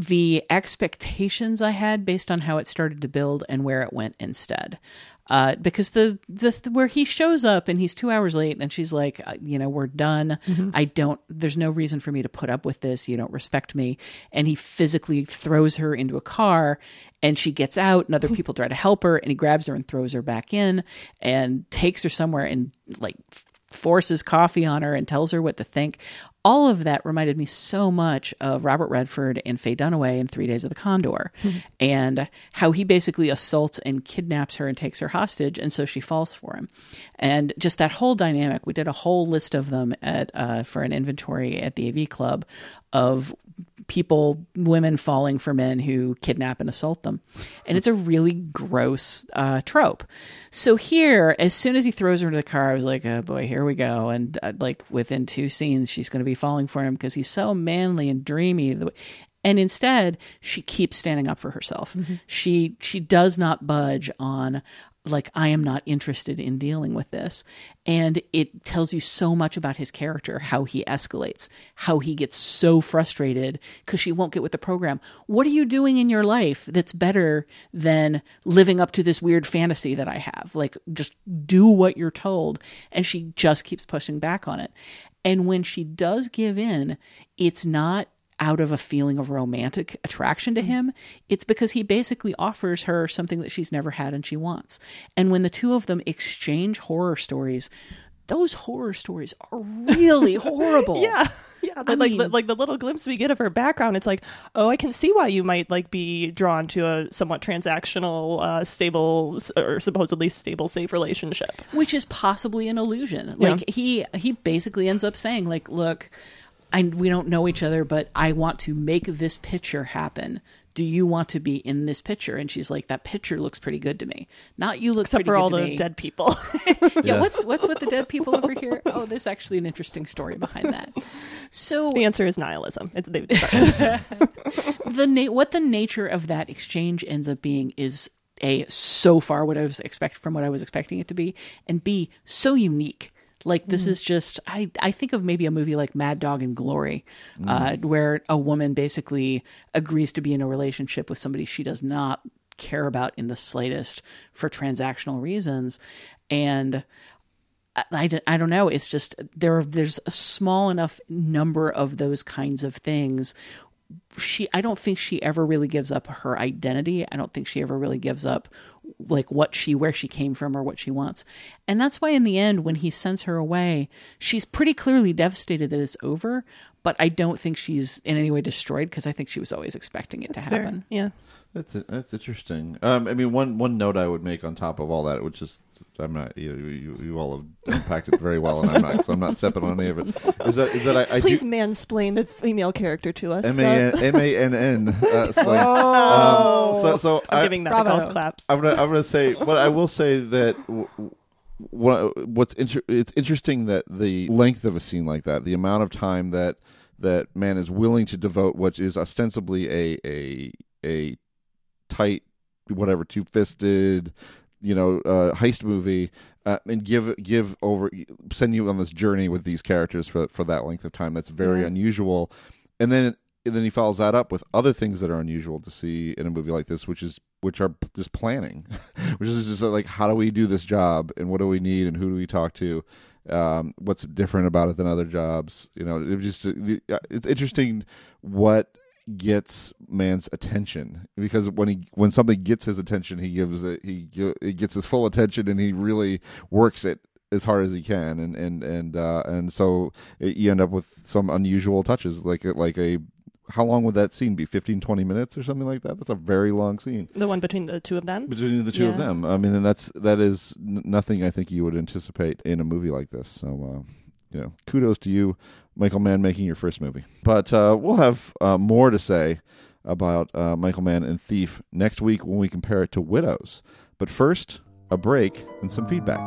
the expectations I had based on how it started to build and where it went instead. Uh, because the, the where he shows up and he's two hours late and she's like, uh, you know, we're done. Mhm. I don't. There's no reason for me to put up with this. You don't respect me. And he physically throws her into a car, And she gets out, and other [LAUGHS] people try to help her, and he grabs her and throws her back in and takes her somewhere and like forces coffee on her and tells her what to think. All of that reminded me so much of Robert Redford and Faye Dunaway in Three Days of the Condor, and how he basically assaults and kidnaps her and takes her hostage, and so she falls for him. And just that whole dynamic. We did a whole list of them at uh, for an inventory at the AV Club of people, women falling for men who kidnap and assault them. And it's a really gross uh, trope. So here, as soon as he throws her into the car, I was like, oh boy, here we go. And uh, like within two scenes, she's going to be falling for him because he's so manly and dreamy. And instead, she keeps standing up for herself. She she does not budge on like I am not interested in dealing with this. And it tells you so much about his character, how he escalates, how he gets so frustrated because she won't get with the program. What are you doing in your life that's better than living up to this weird fantasy that I have? Like just do what you're told. And she just keeps pushing back on it. And when she does give in, it's not out of a feeling of romantic attraction to him. It's because he basically offers her something that she's never had and she wants. And when the two of them exchange horror stories, those horror stories are really [LAUGHS] horrible. Yeah. Yeah, but I like mean- like the little glimpse we get of her background, it's like, oh, I can see why you might like be drawn to a somewhat transactional, uh, stable or supposedly stable, safe relationship. which is possibly an illusion. Yeah. Like he he basically ends up saying like, "Look, I we don't know each other, but I want to make this picture happen. Do you want to be in this picture?" And she's like, "That picture looks pretty good to me. Not you look Except pretty for good all to the me." dead people. [LAUGHS] [LAUGHS] yeah, what's what's with the dead people over here? [LAUGHS] Oh, there's actually an interesting story behind that. So the answer is nihilism. It's they, the na- what the nature of that exchange ends up being is a so far what I was expect from what I was expecting it to be, and b so unique. Like this is just I I think of maybe a movie like Mad Dog and Glory, uh, where a woman basically agrees to be in a relationship with somebody she does not care about in the slightest for transactional reasons, and I, I don't know. It's just there. There's a small enough number of those kinds of things. She, I don't think she ever really gives up her identity. I don't think she ever really gives up like what she, where she came from, or what she wants. And that's why, in the end, when he sends her away, she's pretty clearly devastated that it's over. But I don't think she's in any way destroyed because I think she was always expecting it to fair. happen. Yeah. That's that's interesting. Um, I mean, one one note I would make on top of all that, which is I'm not you you, you all have unpacked it very well, and I'm not so I'm not stepping on any of it. Is that is that I, I Please do, mansplain the female character to us. M A N M A N N. uh, [LAUGHS] explain. Oh. Um, so so I'm I, giving that a golf clap. I'm gonna I'm gonna say, but I will say that w- w- what what's inter- it's interesting that the length of a scene like that, the amount of time that that man is willing to devote, what is ostensibly a a a tight, whatever, two fisted, you know, uh, heist movie, uh, and give give over, send you on this journey with these characters for for that length of time. That's very Yeah. unusual, and then and then he follows that up with other things that are unusual to see in a movie like this, which is which are just planning, [LAUGHS] which is just like how do we do this job and what do we need and who do we talk to, um, what's different about it than other jobs. You know, it just it's interesting what gets Mann's attention. Because when he when something gets his attention he gives it he it gets his full attention and he really works it as hard as he can. And and and uh and so it, you end up with some unusual touches like like a how long would that scene be? 15 20 minutes or something like that? That's a very long scene. The one between the two of them. between the two of them. I mean and that's that is n- nothing i think you would anticipate in a movie like this. So uh you know kudos to you michael mann making your first movie. But uh we'll have uh, more to say about uh, michael mann and thief next week when we compare it to widows. But first a break and some feedback.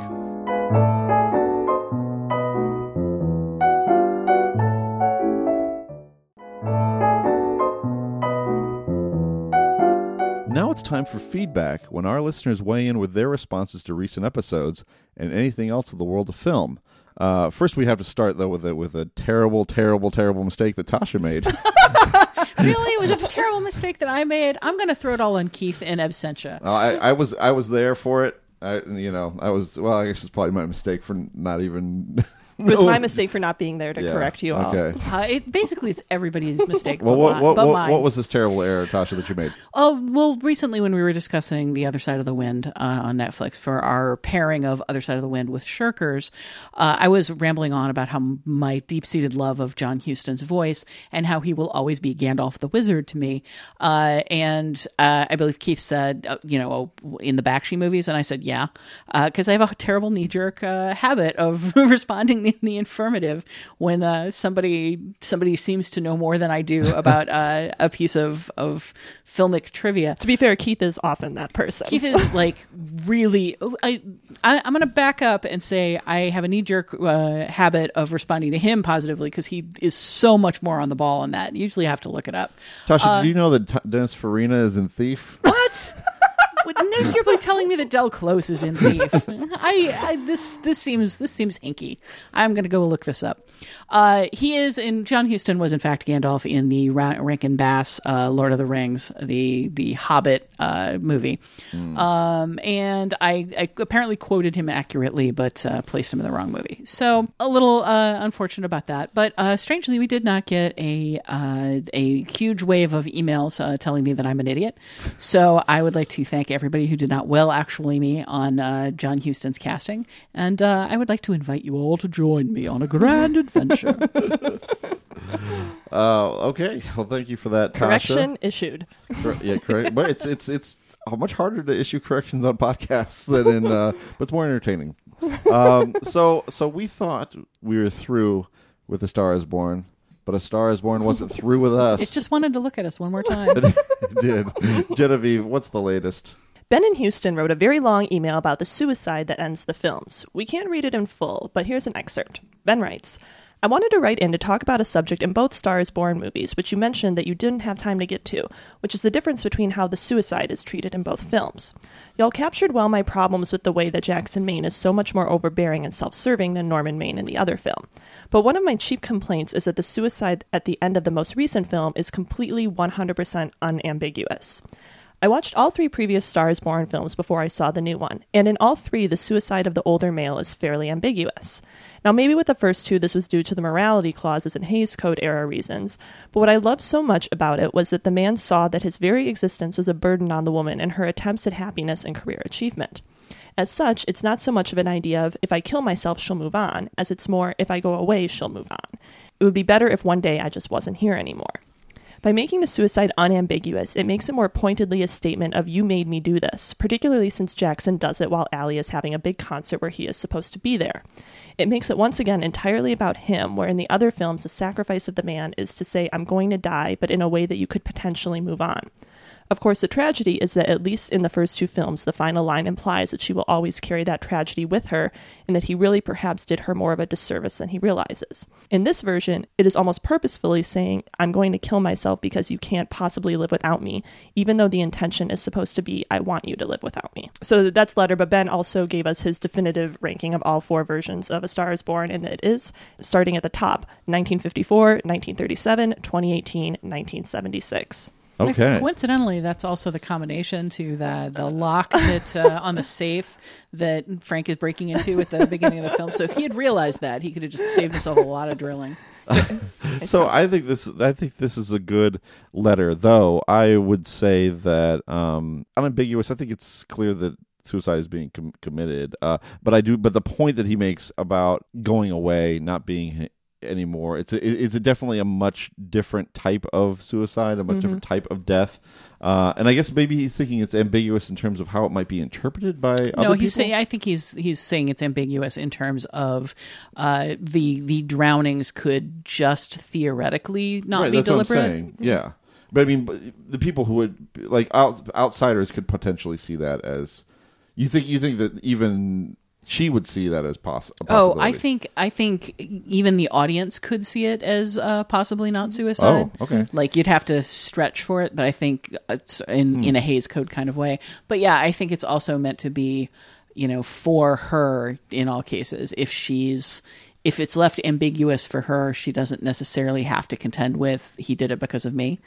Now it's time for feedback when our listeners weigh in with their responses to recent episodes and anything else in the world of film. Uh, first, we have to start though with a with a terrible, terrible, terrible mistake that Tasha made. [LAUGHS] really? Was it a terrible mistake that I made? I'm going to throw it all on Keith in absentia. Uh, I, I was I was there for it. I you know I was well. I guess it's probably my mistake for not even It was No. my mistake for not being there to Yeah, correct you all. okay. Uh, it basically it's everybody's [LAUGHS] mistake. Well, but what mi- what but what, mine. what was this terrible error, Tasha, that you made? Oh well, recently when we were discussing The Other Side of the Wind uh, on Netflix for our pairing of Other Side of the Wind with Shirkers, uh, I was rambling on about how my deep-seated love of John Huston's voice and how he will always be Gandalf the Wizard to me. Uh, and uh, I believe Keith said, uh, you know, in the Bakshi movies, and I said, yeah, because I have a terrible knee-jerk uh, habit of [LAUGHS] responding in the affirmative when uh, somebody somebody seems to know more than I do [LAUGHS] about uh, a piece of of filmic trivia. To be fair, Keith is often that person. Keith is [LAUGHS] like really. I, I I'm going to back up and say I have a knee jerk uh, habit of responding to him positively because he is so much more on the ball on that. Usually, I have to look it up. Tasha, Uh, do you know that T- Dennis Farina is in Thief? What? [LAUGHS] What- Next, you're telling me that Del Close is in Thief. [LAUGHS] I, I this this seems this seems hinky. I'm going to go look this up. Uh, he is in. John Huston was in fact Gandalf in the Ra- Rankin Bass uh, Lord of the Rings, the the Hobbit uh, movie. Um, and I, I apparently quoted him accurately, but uh, placed him in the wrong movie. So a little uh, unfortunate about that. But uh, strangely, we did not get a uh, a huge wave of emails uh, telling me that I'm an idiot. So I would like to thank everybody who did not well actually me on uh, John Huston's casting, and uh, I would like to invite you all to join me on a grand adventure. [LAUGHS] [LAUGHS] Uh, okay. Well, thank you for that, Tasha. Correction issued. Cor- yeah, correct. But it's it's it's much harder to issue corrections on podcasts than in, uh, but it's more entertaining. Um, so so we thought we were through with the Star Is Born, but a Star Is Born wasn't through with [LAUGHS] us. it just wanted to look at us one more time. [LAUGHS] it did. Genevieve, what's the latest? Ben in Houston wrote a very long email about the suicide that ends the films. We can't read it in full, but here's an excerpt. Ben writes I wanted to write in to talk about a subject in both Stars Born movies, which you mentioned that you didn't have time to get to, which is the difference between how the suicide is treated in both films. Y'all captured well my problems with the way that Jackson Maine is so much more overbearing and self serving than Norman Maine in the other film. But one of my chief complaints is that the suicide at the end of the most recent film is completely 100% unambiguous. I watched all three previous Stars Born films before I saw the new one, and in all three, the suicide of the older male is fairly ambiguous. Now, maybe with the first two, this was due to the morality clauses and Hays Code era reasons, but what I loved so much about it was that the man saw that his very existence was a burden on the woman and her attempts at happiness and career achievement. As such, it's not so much of an idea of if I kill myself, she'll move on, as it's more if I go away, she'll move on. It would be better if one day I just wasn't here anymore. By making the suicide unambiguous, it makes it more pointedly a statement of you made me do this, particularly since Jackson does it while Allie is having a big concert where he is supposed to be there. It makes it once again entirely about him, where in the other films the sacrifice of the man is to say, I'm going to die, but in a way that you could potentially move on. Of course, the tragedy is that, at least in the first two films, the final line implies that she will always carry that tragedy with her, and that he really perhaps did her more of a disservice than he realizes. In this version, it is almost purposefully saying, I'm going to kill myself because you can't possibly live without me, even though the intention is supposed to be, I want you to live without me. So that's letter, but Ben also gave us his definitive ranking of all four versions of A Star is Born, and it is starting at the top 1954, 1937, 2018, 1976. Okay. Coincidentally, that's also the combination to the the lock that uh, on the safe that Frank is breaking into at the beginning of the film. So if he had realized that, he could have just saved himself a lot of drilling. [LAUGHS] so I think this I think this is a good letter, though I would say that um, unambiguous. I think it's clear that suicide is being com- committed. Uh, but I do. But the point that he makes about going away, not being anymore, it's a, it's a definitely a much different type of suicide, a much Mhm. different type of death. Uh, and I guess maybe he's thinking it's ambiguous in terms of how it might be interpreted by other no, he's people. saying. I think he's he's saying it's ambiguous in terms of uh, the the drownings could just theoretically not right, be that's deliberate. Saying. Yeah, but I mean, the people who would like out, outsiders could potentially see that as you think. You think that even she would see that as poss- a Oh. I think I think even the audience could see it as uh, possibly not suicide. Oh, okay. Like you'd have to stretch for it, but I think it's in Hmm. in a Hays Code kind of way. But yeah, I think it's also meant to be, you know, for her in all cases if she's if it's left ambiguous for her, she doesn't necessarily have to contend with he did it because of me.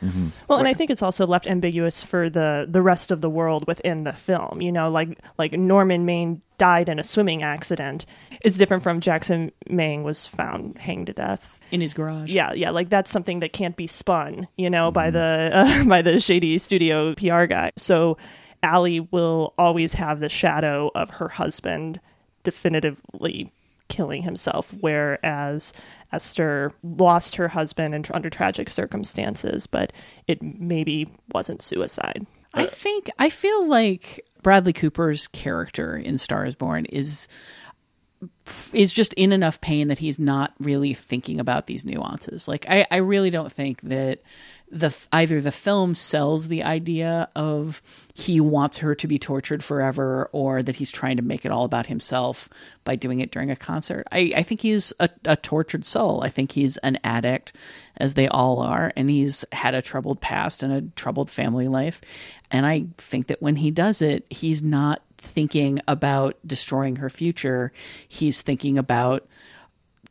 Well, and I think it's also left ambiguous for the the rest of the world within the film. You know, like like Norman Maine died in a swimming accident is different from Jackson Maine was found hanged to death in his garage. Yeah, yeah, like that's something that can't be spun, you know, by the uh, [LAUGHS] by the shady studio PR guy. So Allie will always have the shadow of her husband definitively killing himself, whereas Esther lost her husband in, under tragic circumstances, but it maybe wasn't suicide. I uh, think I feel like Bradley Cooper's character in Star is Born is is just in enough pain that he's not really thinking about these nuances. Like I, I really don't think that the either the film sells the idea of he wants her to be tortured forever or that he's trying to make it all about himself by doing it during a concert. I, I think he's a, a tortured soul. I think he's an addict, as they all are, and he's had a troubled past and a troubled family life. And I think that when he does it, he's not thinking about destroying her future. He's thinking about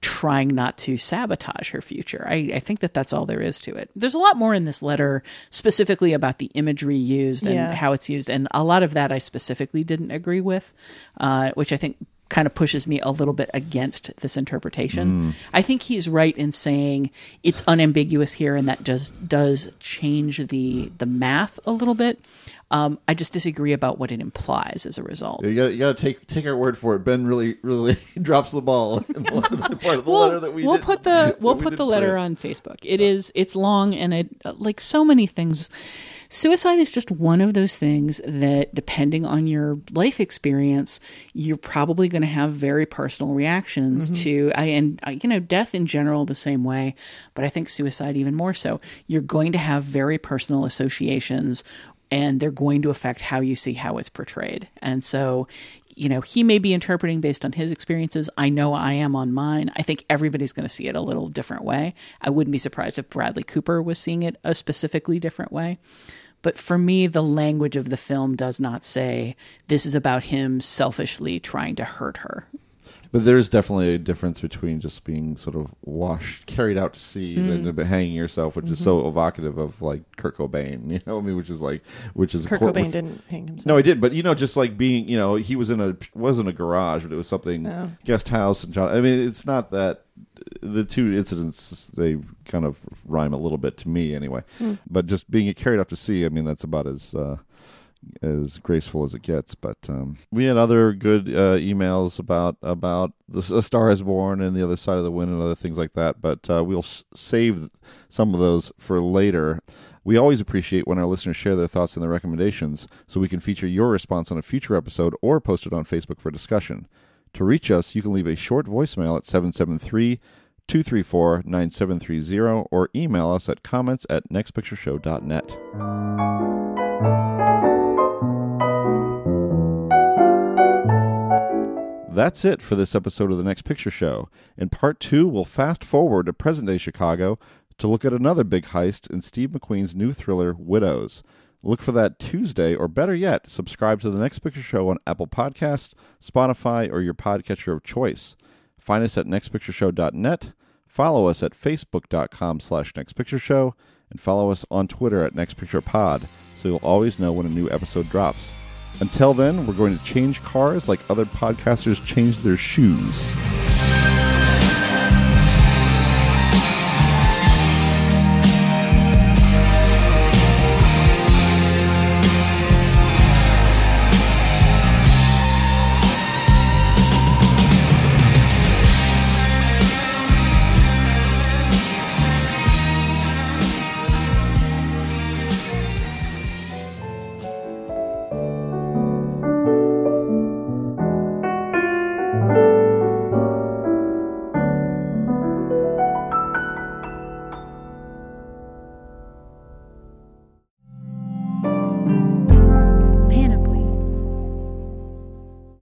trying not to sabotage her future. I, I, think that that's all there is to it. There's a lot more in this letter specifically about the imagery used and Yeah. how it's used. And a lot of that I specifically didn't agree with, uh, which I think kind of pushes me a little bit against this interpretation. Mm. I think he's right in saying it's unambiguous here and that just does change the the math a little bit. Um, I just disagree about what it implies as a result. You got you to take take our word for it. Ben really really [LAUGHS] drops the ball in the part of the [LAUGHS] we'll, letter that we will put the [LAUGHS] we'll we put the letter print. on Facebook. It is it's long and it like so many things. Suicide is just one of those things that, depending on your life experience, you're probably going to have very personal reactions Mhm. to. I and uh, you know, death in general the same way, but I think suicide even more so. You're going to have very personal associations, and they're going to affect how you see how it's portrayed. And so, you know, he may be interpreting based on his experiences. I know I am on mine. I think everybody's going to see it a little different way. I wouldn't be surprised if Bradley Cooper was seeing it a specifically different way. But for me, the language of the film does not say this is about him selfishly trying to hurt her. But there's definitely a difference between just being sort of washed, carried out to sea, Mm. and hanging yourself, which is Mhm. so evocative of like Kurt Cobain. [LAUGHS] You know, what I mean, which is like, which is Kurt cor- Cobain which- didn't hang himself. No, he did. But you know, just like being, you know, he was in a wasn't a garage, but it was something Oh. guest house and John. I mean, it's not that the two incidents they kind of rhyme a little bit to me anyway. Hmm. But just being carried out to sea, I mean, that's about as. Uh, as graceful as it gets, but um, we had other good uh, emails about about the A Star Is Born and the Other Side of the Wind and other things like that. But uh, we'll s- save some of those for later. We always appreciate when our listeners share their thoughts and their recommendations, so we can feature your response on a future episode or post it on Facebook for discussion. To reach us, you can leave a short voicemail at 773 234 9730 or email us at comments at nextpictureshow.net. That's it for this episode of the Next Picture Show. In part two, we'll fast forward to present day Chicago to look at another big heist in Steve McQueen's new thriller, Widows. Look for that Tuesday, or better yet, subscribe to the Next Picture Show on Apple Podcasts, Spotify, or your podcatcher of choice. Find us at nextpictureshow.net, follow us at facebook.com slash nextpictureshow, and follow us on Twitter at nextpicturepod so you'll always know when a new episode drops. Until then, we're going to change cars like other podcasters change their shoes.